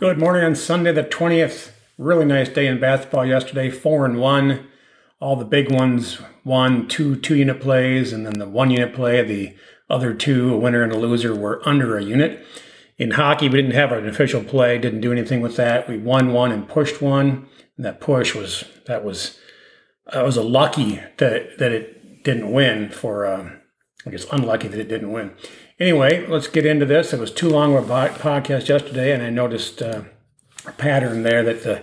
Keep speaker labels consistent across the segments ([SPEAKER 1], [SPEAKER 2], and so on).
[SPEAKER 1] Good morning on Sunday the 20th. Really nice day in basketball yesterday. Four and one. All the big ones won two two unit plays, and then the one unit play, the other two, a winner and a loser, were under a unit. In hockey, we didn't have an official play, didn't do anything with that. We won one and pushed one. And that push was that was that was a lucky that that it didn't win for uh, I guess unlucky that it didn't win. Anyway, let's get into this. It was too long of a podcast yesterday, and I noticed uh, a pattern there that the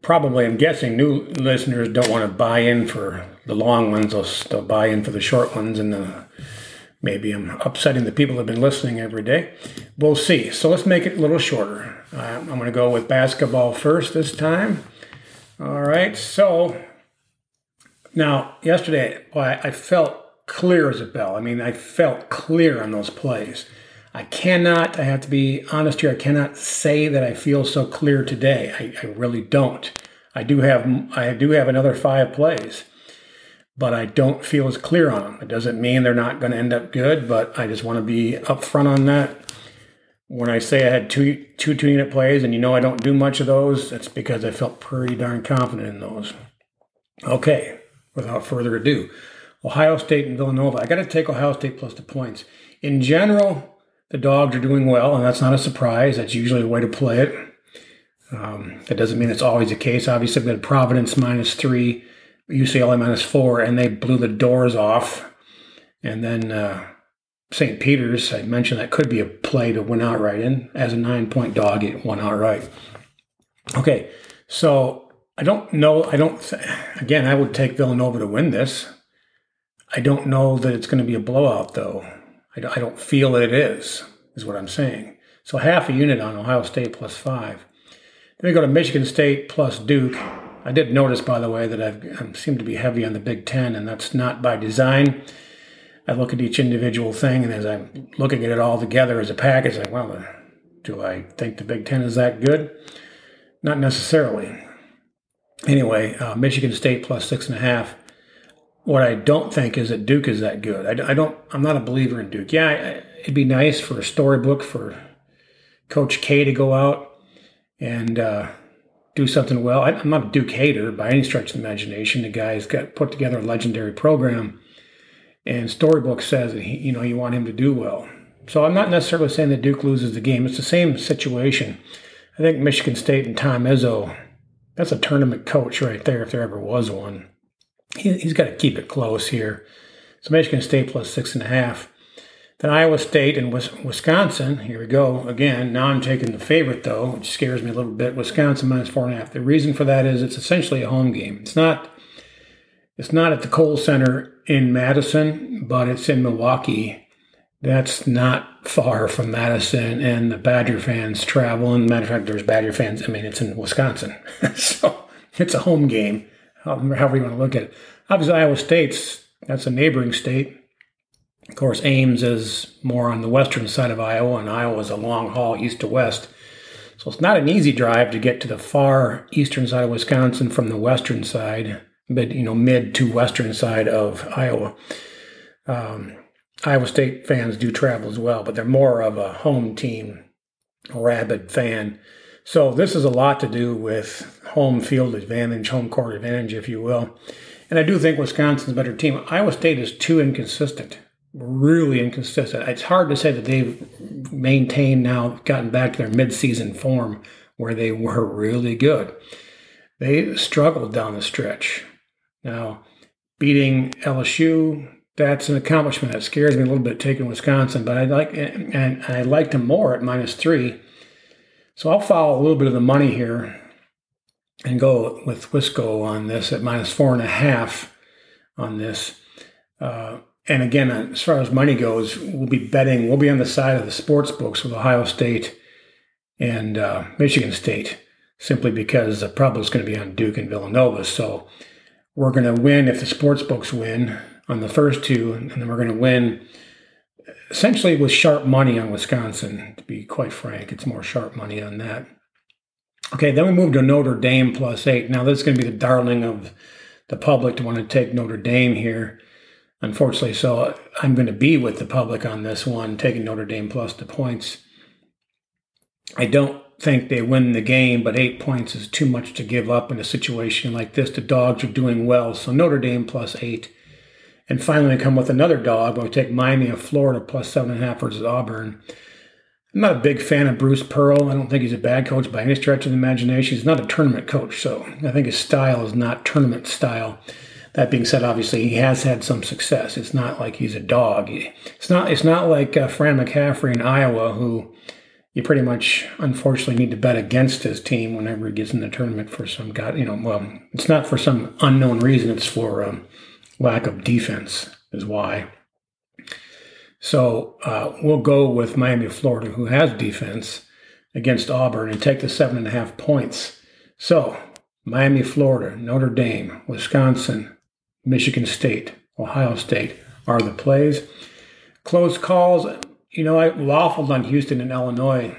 [SPEAKER 1] probably, I'm guessing, new listeners don't want to buy in for the long ones. They'll, buy in for the short ones, and the, maybe I'm upsetting the people that have been listening every day. We'll see. So let's make it a little shorter. Uh, I'm going to go with basketball first this time. All right. So now, yesterday, well, I felt clear as a bell. I mean, I felt clear on those plays. I cannot, I have to be honest here, I cannot say that I feel so clear today. I, I really don't. I do have I do have another five plays, but I don't feel as clear on them. It doesn't mean they're not going to end up good, but I just want to be upfront on that. When I say I had two two two unit plays, and you know I don't do much of those, that's because I felt pretty darn confident in those. Okay, without further ado, Ohio State and Villanova. I got to take Ohio State plus the points. In general, the dogs are doing well, and that's not a surprise. That's usually a way to play it. Um, that doesn't mean it's always the case. Obviously, we had Providence minus three, UCLA minus four, and they blew the doors off. And then uh, St. Peter's, I mentioned that could be a play to win outright in. As a nine point dog, it won outright. Okay, so I don't know. I don't, again, I would take Villanova to win this. I don't know that it's going to be a blowout, though. I don't, feel that it is, is what I'm saying. So half a unit on Ohio State plus five. Then we go to Michigan State plus Duke. I did notice, by the way, that I've, I seem to be heavy on the Big Ten, and that's not by design. I look at each individual thing, and as I'm looking at it all together as a package, like, well, do I think the Big Ten is that good? Not necessarily. Anyway, uh, Michigan State plus six and a half. What I don't think is that Duke is that good. I, I don't. I'm not a believer in Duke. Yeah, I, it'd be nice for a storybook for Coach K to go out and uh, do something well. I, am not a Duke hater by any stretch of the imagination. The guy's got put together a legendary program, and storybook says that he, you know you want him to do well. So I'm not necessarily saying that Duke loses the game. It's the same situation. I think Michigan State and Tom Izzo, that's a tournament coach right there, if there ever was one he, has got to keep it close here. So Michigan State plus six and a half. Then Iowa State and Wisconsin. Here we go again. Now I'm taking the favorite though, which scares me a little bit. Wisconsin minus four and a half. The reason for that is it's essentially a home game. It's not. It's not at the Kohl Center in Madison, but it's in Milwaukee. That's not far from Madison, and the Badger fans travel. And matter of fact, there's Badger fans. I mean, it's in Wisconsin, so it's a home game however you want to look at it. Obviously, Iowa State's that's a neighboring state. Of course, Ames is more on the western side of Iowa, and Iowa is a long haul east to west. So it's not an easy drive to get to the far eastern side of Wisconsin from the western side, mid you know mid to western side of Iowa. Um, Iowa State fans do travel as well, but they're more of a home team, rabid fan. So this is a lot to do with home field advantage, home court advantage, if you will. And I do think Wisconsin's a better team. Iowa State is too inconsistent, really inconsistent. It's hard to say that they've maintained now, gotten back to their midseason form where they were really good. They struggled down the stretch. Now, beating LSU, that's an accomplishment that scares me a little bit taking Wisconsin, but I like and I liked them more at minus three so I'll follow a little bit of the money here and go with Wisco on this at minus four and a half on this. Uh, and again, as far as money goes, we'll be betting, we'll be on the side of the sports books with Ohio State and uh, Michigan State, simply because the problem is going to be on Duke and Villanova. So we're going to win if the sports books win on the first two, and then we're going to win essentially it was sharp money on Wisconsin, to be quite frank. It's more sharp money on that. Okay, then we moved to Notre Dame plus eight. Now, this is going to be the darling of the public to want to take Notre Dame here. Unfortunately, so uh, I'm going to be with the public on this one, taking Notre Dame plus the points. I don't think they win the game, but eight points is too much to give up in a situation like this. The dogs are doing well, so Notre Dame plus eight. And finally, we come with another dog. We take Miami of Florida plus seven and a half versus Auburn. I'm not a big fan of Bruce Pearl. I don't think he's a bad coach by any stretch of the imagination. He's not a tournament coach, so I think his style is not tournament style. That being said, obviously he has had some success. It's not like he's a dog. It's not. It's not like uh, Fran McCaffery in Iowa, who you pretty much unfortunately need to bet against his team whenever he gets in the tournament for some god. You know, well, it's not for some unknown reason. It's for um, lack of defense is why. So uh, we'll go with Miami, Florida, who has defense against Auburn, and take the seven and a half points. So Miami, Florida, Notre Dame, Wisconsin, Michigan State, Ohio State are the plays. Close calls. You know, I waffled on Houston and Illinois.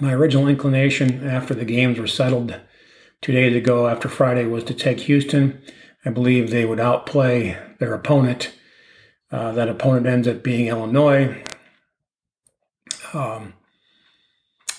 [SPEAKER 1] My original inclination after the games were settled two days ago after Friday was to take Houston. I believe they would outplay their opponent. Uh, that opponent ends up being Illinois. Um,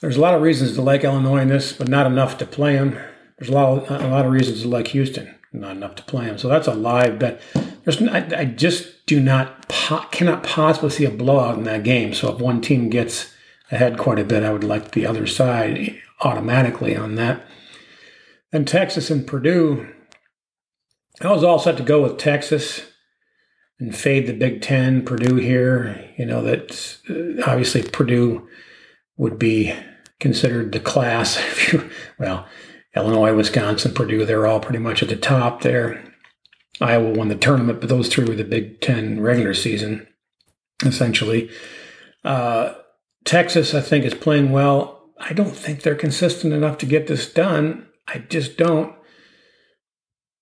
[SPEAKER 1] there's a lot of reasons to like Illinois in this, but not enough to play them. There's a lot, of, a lot of reasons to like Houston not enough to play them. So that's a live bet. There's, I, I just do not, cannot possibly see a blowout in that game. So if one team gets ahead quite a bit, I would like the other side automatically on that. Then Texas and Purdue. I was all set to go with Texas and fade the Big Ten. Purdue here, you know that uh, obviously Purdue would be considered the class. If you, well, Illinois, Wisconsin, Purdue, they're all pretty much at the top there. Iowa won the tournament, but those three were the Big Ten regular season, essentially. Uh, Texas, I think, is playing well. I don't think they're consistent enough to get this done. I just don't.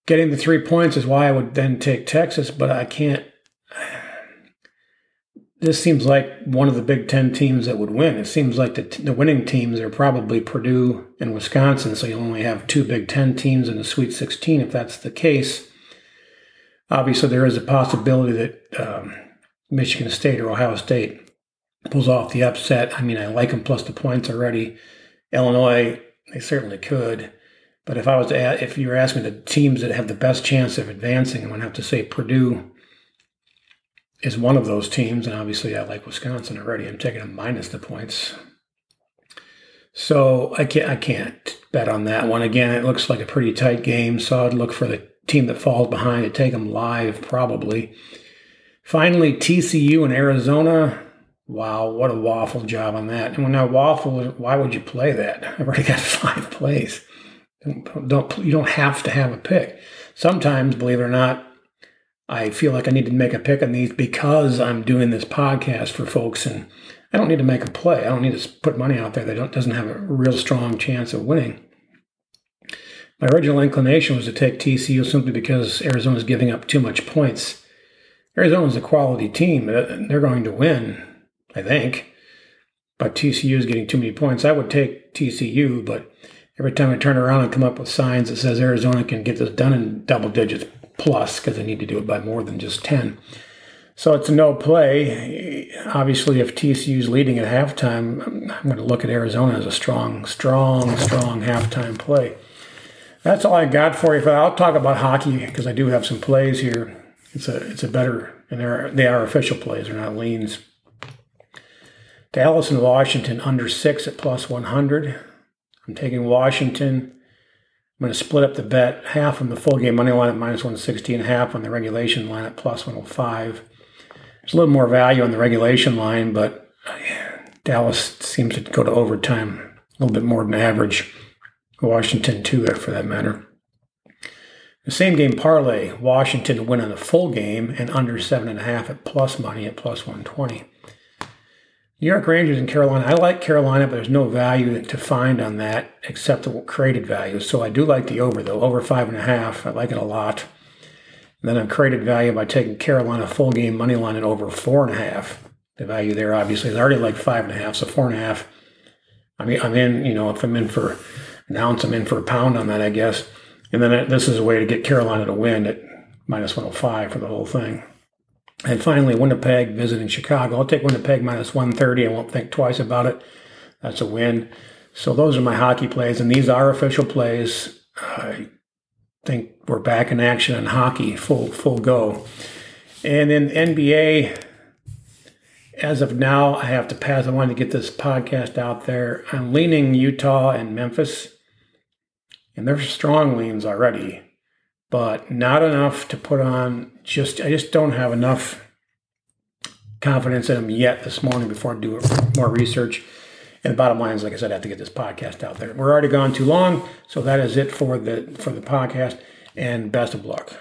[SPEAKER 1] Getting the three points is why I would then take Texas, but I can't this seems like one of the Big Ten teams that would win. It seems like the, the winning teams are probably Purdue and Wisconsin, so you only have two Big Ten teams in the Sweet 16 if that's the case. Obviously, there is a possibility that um, Michigan State or Ohio State pulls off the upset. I mean, I like them plus the points already. Illinois, they certainly could. But if I was to, add, if you were asking the teams that have the best chance of advancing, I'm going to have to say Purdue is one of those teams, and obviously I like Wisconsin already. I'm taking them minus the points. So I can't I can't bet on that one. Again, it looks like a pretty tight game, so I'd look for the team that falls behind to take them live probably. Finally, TCU and Arizona. Wow, what a waffle job on that. And when I waffle, why would you play that? I've already got five plays. Don't, you don't have to have a pick. Sometimes, believe it or not, I feel like I need to make a pick on these because I'm doing this podcast for folks and I don't need to make a play. I don't need to put money out there that doesn't have a real strong chance of winning. My original inclination was to take TCU simply because Arizona is giving up too much points. Arizona is a quality team. Uh, they're going to win, I think. But TCU is getting too many points. I would take TCU, but every time I turn around and come up with signs that says Arizona can get this done in double digits, plus because I need to do it by more than just 10. So it's a no play. Obviously, if TCU is leading at halftime, I'm going to look at Arizona as a strong, strong, strong halftime play. That's all I got for you. I'll talk about hockey because I do have some plays here. It's a it's a better and they're they are official plays. They're not leans. Dallas and Washington under six at plus 100. I'm taking Washington. I'm going to split up the bet half on the full game money line at minus 160 and half on the regulation line at plus 105. There's a little more value on the regulation line, but uh, Dallas seems to go to overtime a little bit more than average. Washington, too, for that matter. The same game parlay, Washington to win on the full game and under 7.5 at plus money at plus 120. New York Rangers and Carolina. I like Carolina, but there's no value to find on that except the created value. So I do like the over though, over five and a half. I like it a lot. And then on created value by taking Carolina full game money line at over four and a half. The value there obviously is already like five and a half, so four and a half. I mean, I'm in. You know, if I'm in for an ounce, I'm in for a pound on that, I guess. And then this is a way to get Carolina to win at minus 105 for the whole thing. And finally, Winnipeg visiting Chicago. I'll take Winnipeg minus 130. I won't think twice about it. That's a win. So those are my hockey plays, and these are official plays. I think we're back in action in hockey, full full go. And in NBA, as of now, I have to pass. I wanted to get this podcast out there. I'm leaning Utah and Memphis, and they're strong leans already, but not enough to put on. Just I just don't have enough confidence in them yet this morning before I do more research. And the bottom line is, like I said, I have to get this podcast out there. We're already gone too long, so that is it for the for the podcast. And best of luck.